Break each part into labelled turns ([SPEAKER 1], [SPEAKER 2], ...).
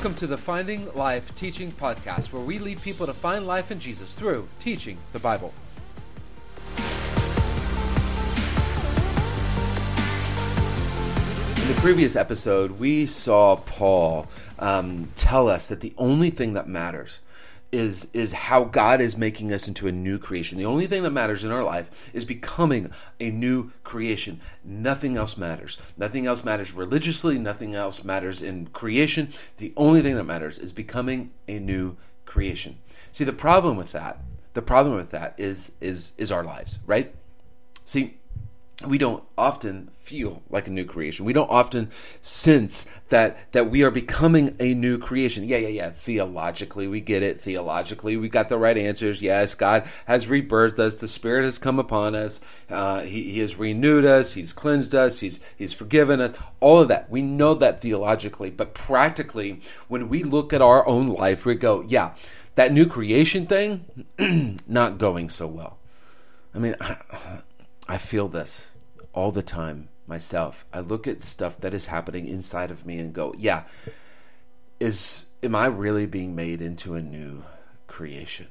[SPEAKER 1] Welcome to the Finding Life Teaching Podcast, where we lead people to find life in Jesus through teaching the Bible. In the previous episode, we saw Paul um, tell us that the only thing that matters is is how God is making us into a new creation. The only thing that matters in our life is becoming a new creation. Nothing else matters. Nothing else matters religiously, nothing else matters in creation. The only thing that matters is becoming a new creation. See, the problem with that, the problem with that is is is our lives, right? See, we don't often feel like a new creation. We don't often sense that that we are becoming a new creation. Yeah, yeah, yeah. Theologically, we get it. Theologically, we got the right answers. Yes, God has rebirthed us. The Spirit has come upon us. Uh, he, he has renewed us. He's cleansed us. He's He's forgiven us. All of that we know that theologically, but practically, when we look at our own life, we go, yeah, that new creation thing, not going so well. I mean. I feel this all the time myself. I look at stuff that is happening inside of me and go, yeah, is am I really being made into a new creation?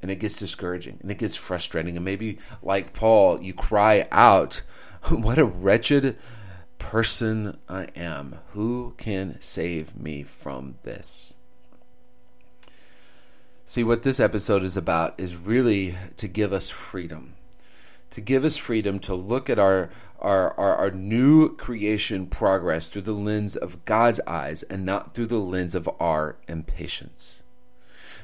[SPEAKER 1] And it gets discouraging and it gets frustrating. And maybe, like Paul, you cry out, What a wretched person I am. Who can save me from this? See, what this episode is about is really to give us freedom to give us freedom to look at our, our, our, our, new creation progress through the lens of God's eyes and not through the lens of our impatience.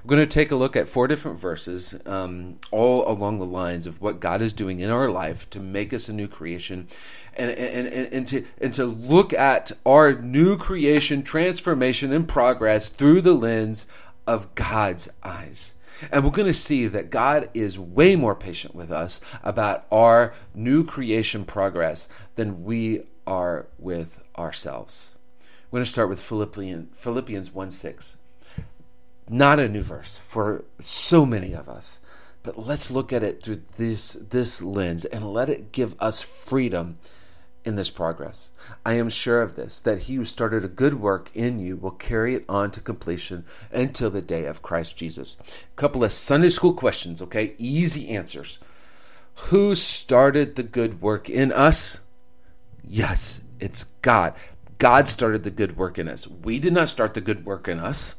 [SPEAKER 1] We're going to take a look at four different verses, um, all along the lines of what God is doing in our life to make us a new creation, and, and, and, and, to, and to look at our new creation, transformation, and progress through the lens of God's eyes. And we're going to see that God is way more patient with us about our new creation progress than we are with ourselves. We're going to start with Philippians, Philippians 1 6. Not a new verse for so many of us, but let's look at it through this, this lens and let it give us freedom in this progress. I am sure of this, that he who started a good work in you will carry it on to completion until the day of Christ Jesus. A couple of Sunday school questions, okay? Easy answers. Who started the good work in us? Yes, it's God. God started the good work in us. We did not start the good work in us.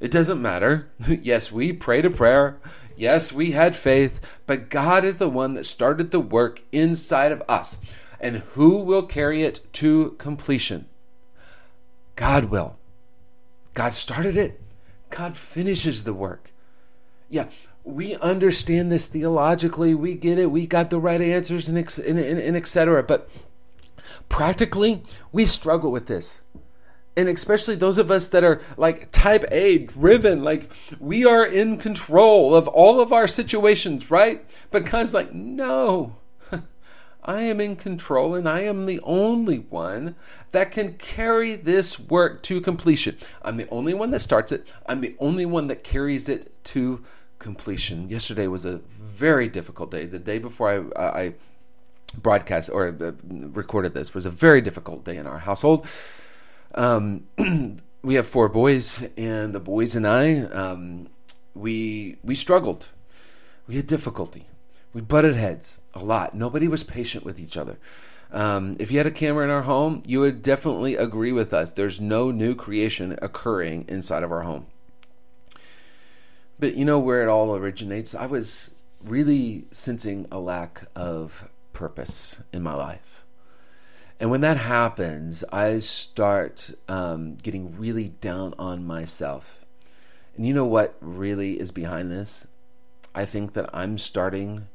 [SPEAKER 1] It doesn't matter. yes, we prayed a prayer. Yes, we had faith, but God is the one that started the work inside of us. And who will carry it to completion? God will. God started it, God finishes the work. Yeah, we understand this theologically, we get it, we got the right answers, and, and, and, and etc. But practically, we struggle with this and especially those of us that are like type A driven, like we are in control of all of our situations, right? But God's like, no, I am in control and I am the only one that can carry this work to completion. I'm the only one that starts it, I'm the only one that carries it to completion. Yesterday was a very difficult day. The day before I, I broadcast or uh, recorded this was a very difficult day in our household. Um, we have four boys, and the boys and I, um, we we struggled. We had difficulty. We butted heads a lot. Nobody was patient with each other. Um, if you had a camera in our home, you would definitely agree with us. There's no new creation occurring inside of our home. But you know where it all originates? I was really sensing a lack of purpose in my life. And when that happens, I start um, getting really down on myself. And you know what really is behind this? I think that I'm starting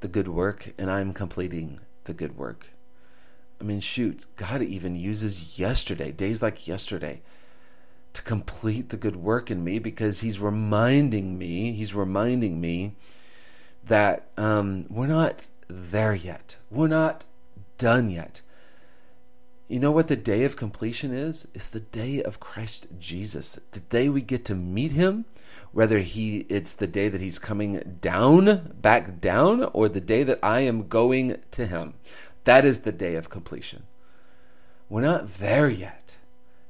[SPEAKER 1] the good work and I'm completing the good work. I mean, shoot, God even uses yesterday, days like yesterday, to complete the good work in me because He's reminding me, He's reminding me that um, we're not there yet. We're not done yet. You know what the day of completion is? It's the day of Christ Jesus. The day we get to meet him, whether he it's the day that he's coming down, back down, or the day that I am going to him. That is the day of completion. We're not there yet.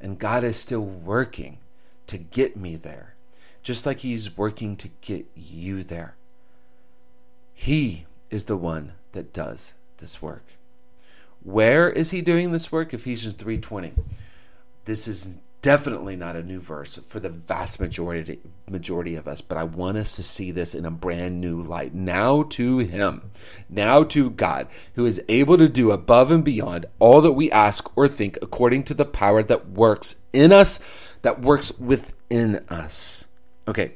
[SPEAKER 1] And God is still working to get me there, just like He's working to get you there. He is the one that does this work. Where is he doing this work? Ephesians 3:20. This is definitely not a new verse for the vast majority majority of us, but I want us to see this in a brand new light. Now to him, now to God, who is able to do above and beyond all that we ask or think according to the power that works in us, that works within us. Okay.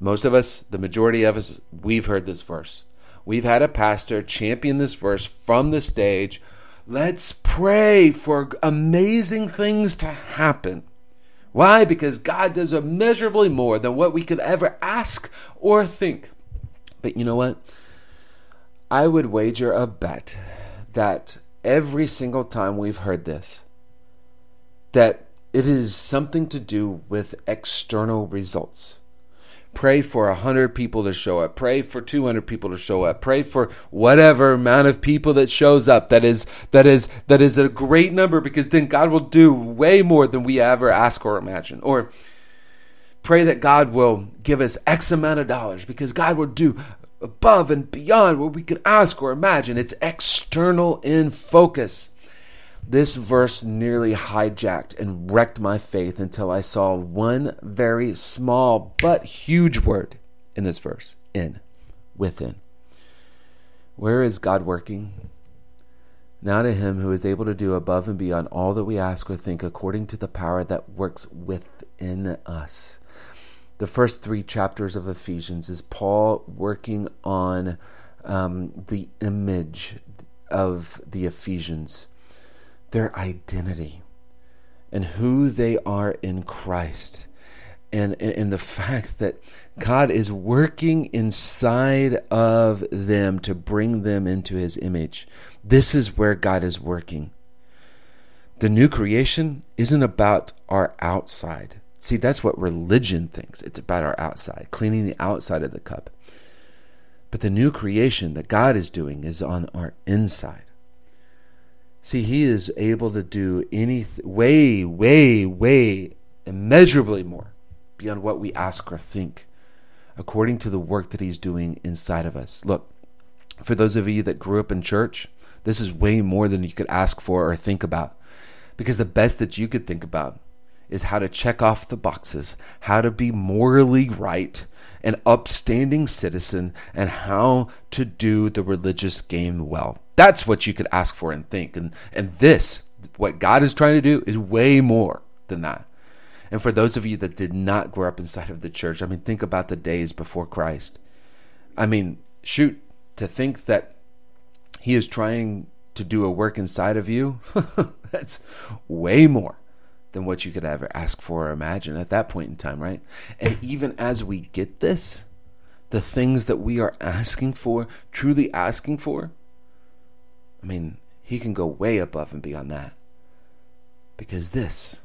[SPEAKER 1] Most of us, the majority of us, we've heard this verse. We've had a pastor champion this verse from the stage Let's pray for amazing things to happen. Why? Because God does immeasurably more than what we could ever ask or think. But you know what? I would wager a bet that every single time we've heard this, that it is something to do with external results. Pray for 100 people to show up. Pray for 200 people to show up. Pray for whatever amount of people that shows up. That is that is that is a great number because then God will do way more than we ever ask or imagine. Or pray that God will give us X amount of dollars because God will do above and beyond what we could ask or imagine. It's external in focus. This verse nearly hijacked and wrecked my faith until I saw one very small but huge word in this verse in, within. Where is God working? Now to him who is able to do above and beyond all that we ask or think according to the power that works within us. The first three chapters of Ephesians is Paul working on um, the image of the Ephesians their identity and who they are in Christ. And, and, the fact that God is working inside of them to bring them into his image. This is where God is working. The new creation isn't about our outside. See, that's what religion thinks. It's about our outside, cleaning the outside of the cup. But the new creation that God is doing is on our inside. See, he is able to do anything way, way, way immeasurably more beyond what we ask or think, according to the work that he's doing inside of us. Look, for those of you that grew up in church, this is way more than you could ask for or think about. Because the best that you could think about is how to check off the boxes, how to be morally right, an upstanding citizen, and how to do the religious game well. That's what you could ask for and think. And, and this, what God is trying to do, is way more than that. And for those of you that did not grow up inside of the church, I mean, think about the days before Christ. I mean, shoot, to think that He is trying to do a work inside of you, that's way more than what you could ever ask for or imagine at that point in time, right? And even as we get this, the things that we are asking for, truly asking for, I mean, he can go way above and beyond that. Because this,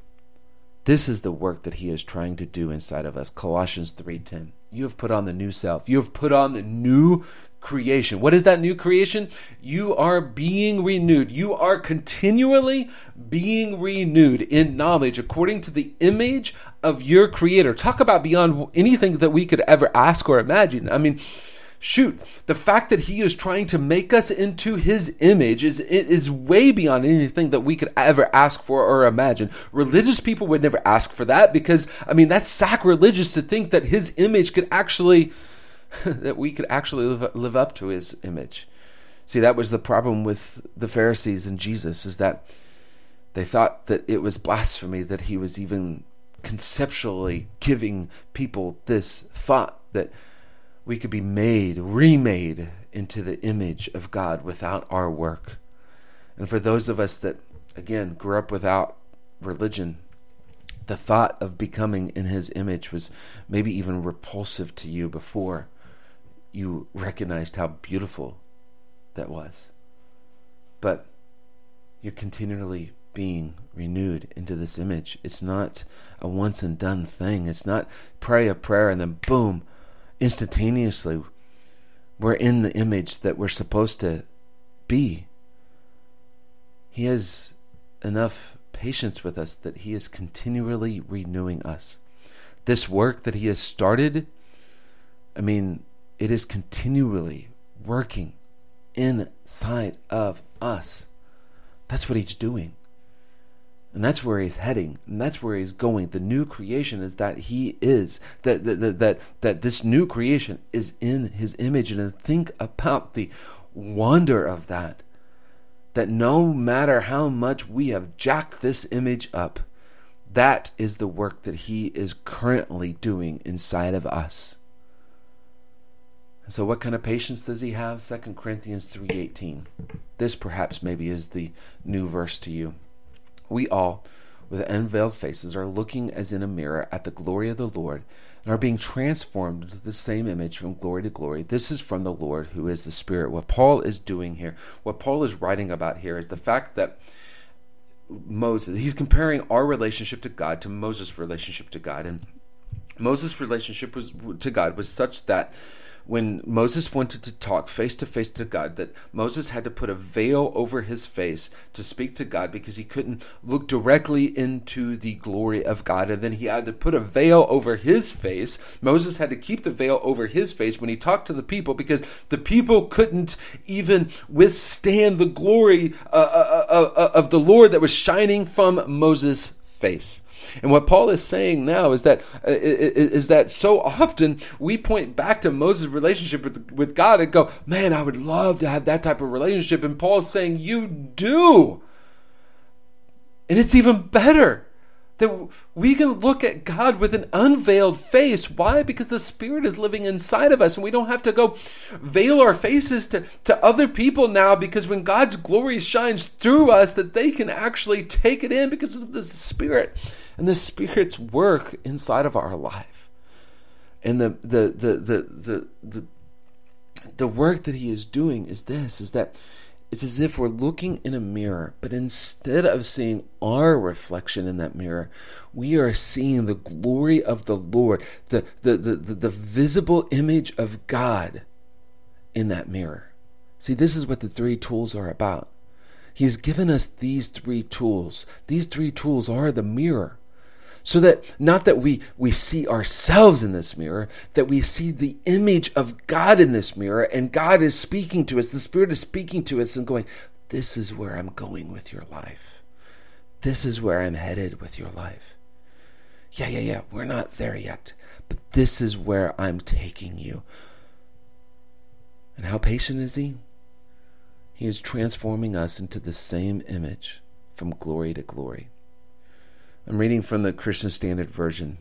[SPEAKER 1] this is the work that he is trying to do inside of us. Colossians 3:10. You have put on the new self. You have put on the new creation. What is that new creation? You are being renewed. You are continually being renewed in knowledge according to the image of your creator. Talk about beyond anything that we could ever ask or imagine. I mean, shoot, the fact that he is trying to make us into his image is it is way beyond anything that we could ever ask for or imagine. Religious people would never ask for that because I mean that's sacrilegious to think that his image could actually that we could actually live, live up to his image. See, that was the problem with the Pharisees and Jesus is that they thought that it was blasphemy that he was even conceptually giving people this thought that we could be made, remade into the image of God without our work. And for those of us that, again, grew up without religion, the thought of becoming in His image was maybe even repulsive to you before you recognized how beautiful that was. But you're continually being renewed into this image. It's not a once and done thing. It's not pray a prayer and then boom, instantaneously we're in the image that we're supposed to be. He has enough patience with us that He is continually renewing us. This work that He has started, I mean, it is continually working inside of us. That's what He's doing. And that's where he's heading, and that's where he's going. The new creation is that he is that that that that, this new creation is in his image, and think about the wonder of that. That no matter how much we have jacked this image up, that is the work that he is currently doing inside of us. So what kind of patience does he have? 2 Corinthians 3:18. This perhaps maybe is the new verse to you. We all, with unveiled faces, are looking as in a mirror at the glory of the Lord and are being transformed into the same image from glory to glory. This is from the Lord who is the Spirit. What Paul is doing here, what Paul is writing about here, is the fact that Moses, he's comparing our relationship to God to Moses' relationship to God. And Moses' relationship was to God was such that when Moses wanted to talk face to face to God, that Moses had to put a veil over his face to speak to God because he couldn't look directly into the glory of God. And then he had to put a veil over his face. Moses had to keep the veil over his face when he talked to the people because the people couldn't even withstand the glory uh, uh, uh, uh of the Lord that was shining from Moses' face. And what Paul is saying now is that uh, is that so often we point back to Moses' relationship with, with God and go, man, I would love to have that type of relationship. And Paul's saying, you do. And it's even better that we can look at God with an unveiled face. Why? Because the Spirit is living inside of us, and we don't have to go veil our faces to, to other people now because when God's glory shines through us, that they can actually take it in because of the Spirit and the Spirit's work inside of our life. And the the the the the the, the work that He is doing is this: is that it's as if we're looking in a mirror, but instead of seeing our reflection in that mirror, we are seeing the glory of the Lord, the, the, the, the, the visible image of God in that mirror. See, this is what the three tools are about. He has given us these three tools. These three tools are the mirror so that not that we we see ourselves in this mirror that we see the image of God in this mirror and God is speaking to us the spirit is speaking to us and going this is where I'm going with your life. This is where I'm headed with your life. Yeah yeah yeah we're not there yet but this is where I'm taking you. And how patient is he? He is transforming us into the same image from glory to glory I'm reading from the Christian Standard Version.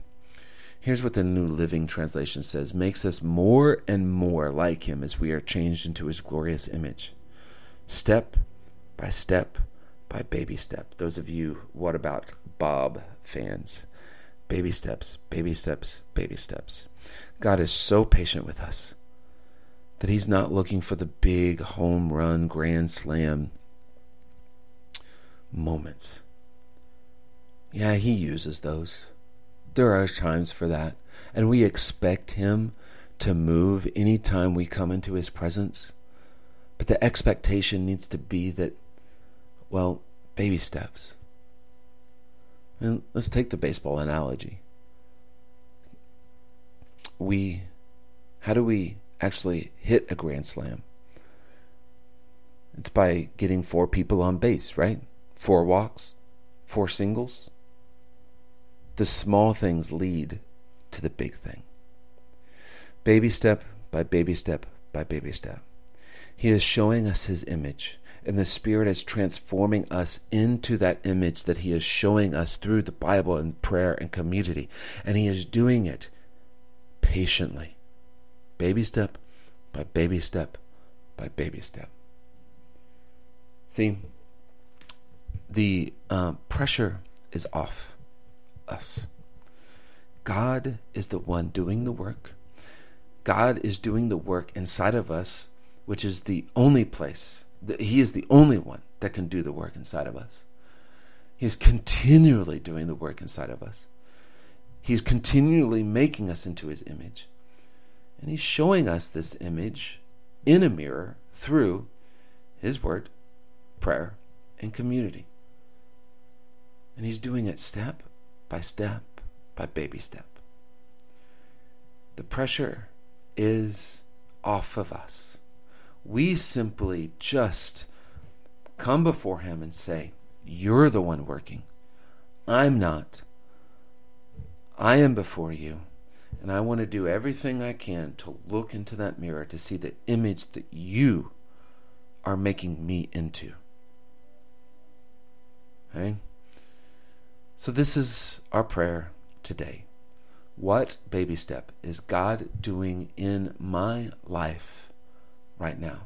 [SPEAKER 1] Here's what the New Living Translation says makes us more and more like him as we are changed into his glorious image. Step by step by baby step. Those of you, what about Bob fans? Baby steps, baby steps, baby steps. God is so patient with us that he's not looking for the big home run, grand slam moments. Yeah, he uses those. There are times for that. And we expect him to move anytime we come into his presence. But the expectation needs to be that, well, baby steps. And let's take the baseball analogy. We, how do we actually hit a grand slam? It's by getting four people on base, right? Four walks, four singles the small things lead to the big thing. Baby step by baby step by baby step. He is showing us his image, and the Spirit is transforming us into that image that he is showing us through the Bible and prayer and community. And he is doing it patiently, baby step by baby step by baby step. See, the uh, pressure is off us. God is the one doing the work. God is doing the work inside of us, which is the only place. That he is the only one that can do the work inside of us. He is continually doing the work inside of us. He's continually making us into his image. And he's showing us this image in a mirror through his word, prayer, and community. And He's doing it step by step by baby step. The pressure is off of us. We simply just come before Him and say, You're the one working. I'm not. I am before you. And I want to do everything I can to look into that mirror to see the image that you are making me into. Okay? So, this is our prayer today. What baby step is God doing in my life right now?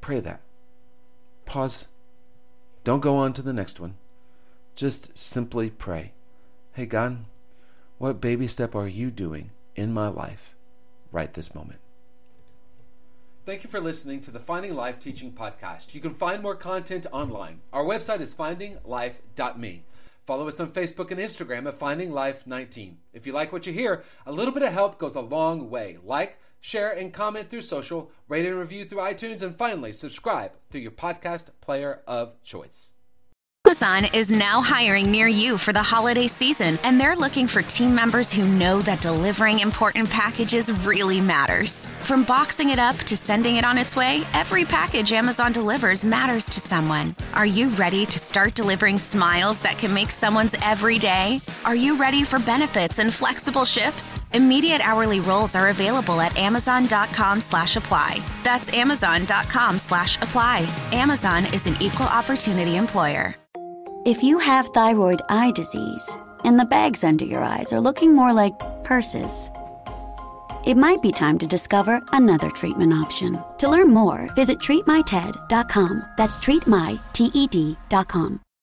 [SPEAKER 1] Pray that. Pause. Don't go on to the next one. Just simply pray. Hey, God, what baby step are you doing in my life right this moment?
[SPEAKER 2] Thank you for listening to the Finding Life Teaching Podcast. You can find more content online. Our website is findinglife.me. Follow us on Facebook and Instagram at Finding Life 19. If you like what you hear, a little bit of help goes a long way. Like, share, and comment through social, rate and review through iTunes, and finally, subscribe through your podcast player of choice.
[SPEAKER 3] Amazon is now hiring near you for the holiday season, and they're looking for team members who know that delivering important packages really matters. From boxing it up to sending it on its way, every package Amazon delivers matters to someone. Are you ready to start delivering smiles that can make someone's every day? Are you ready for benefits and flexible shifts? Immediate hourly roles are available at amazon.com slash apply. That's amazon.com slash apply. Amazon is an equal opportunity employer.
[SPEAKER 4] If you have thyroid eye disease and the bags under your eyes are looking more like purses, it might be time to discover another treatment option. To learn more, visit treatmyted.com. That's treatmyted.com.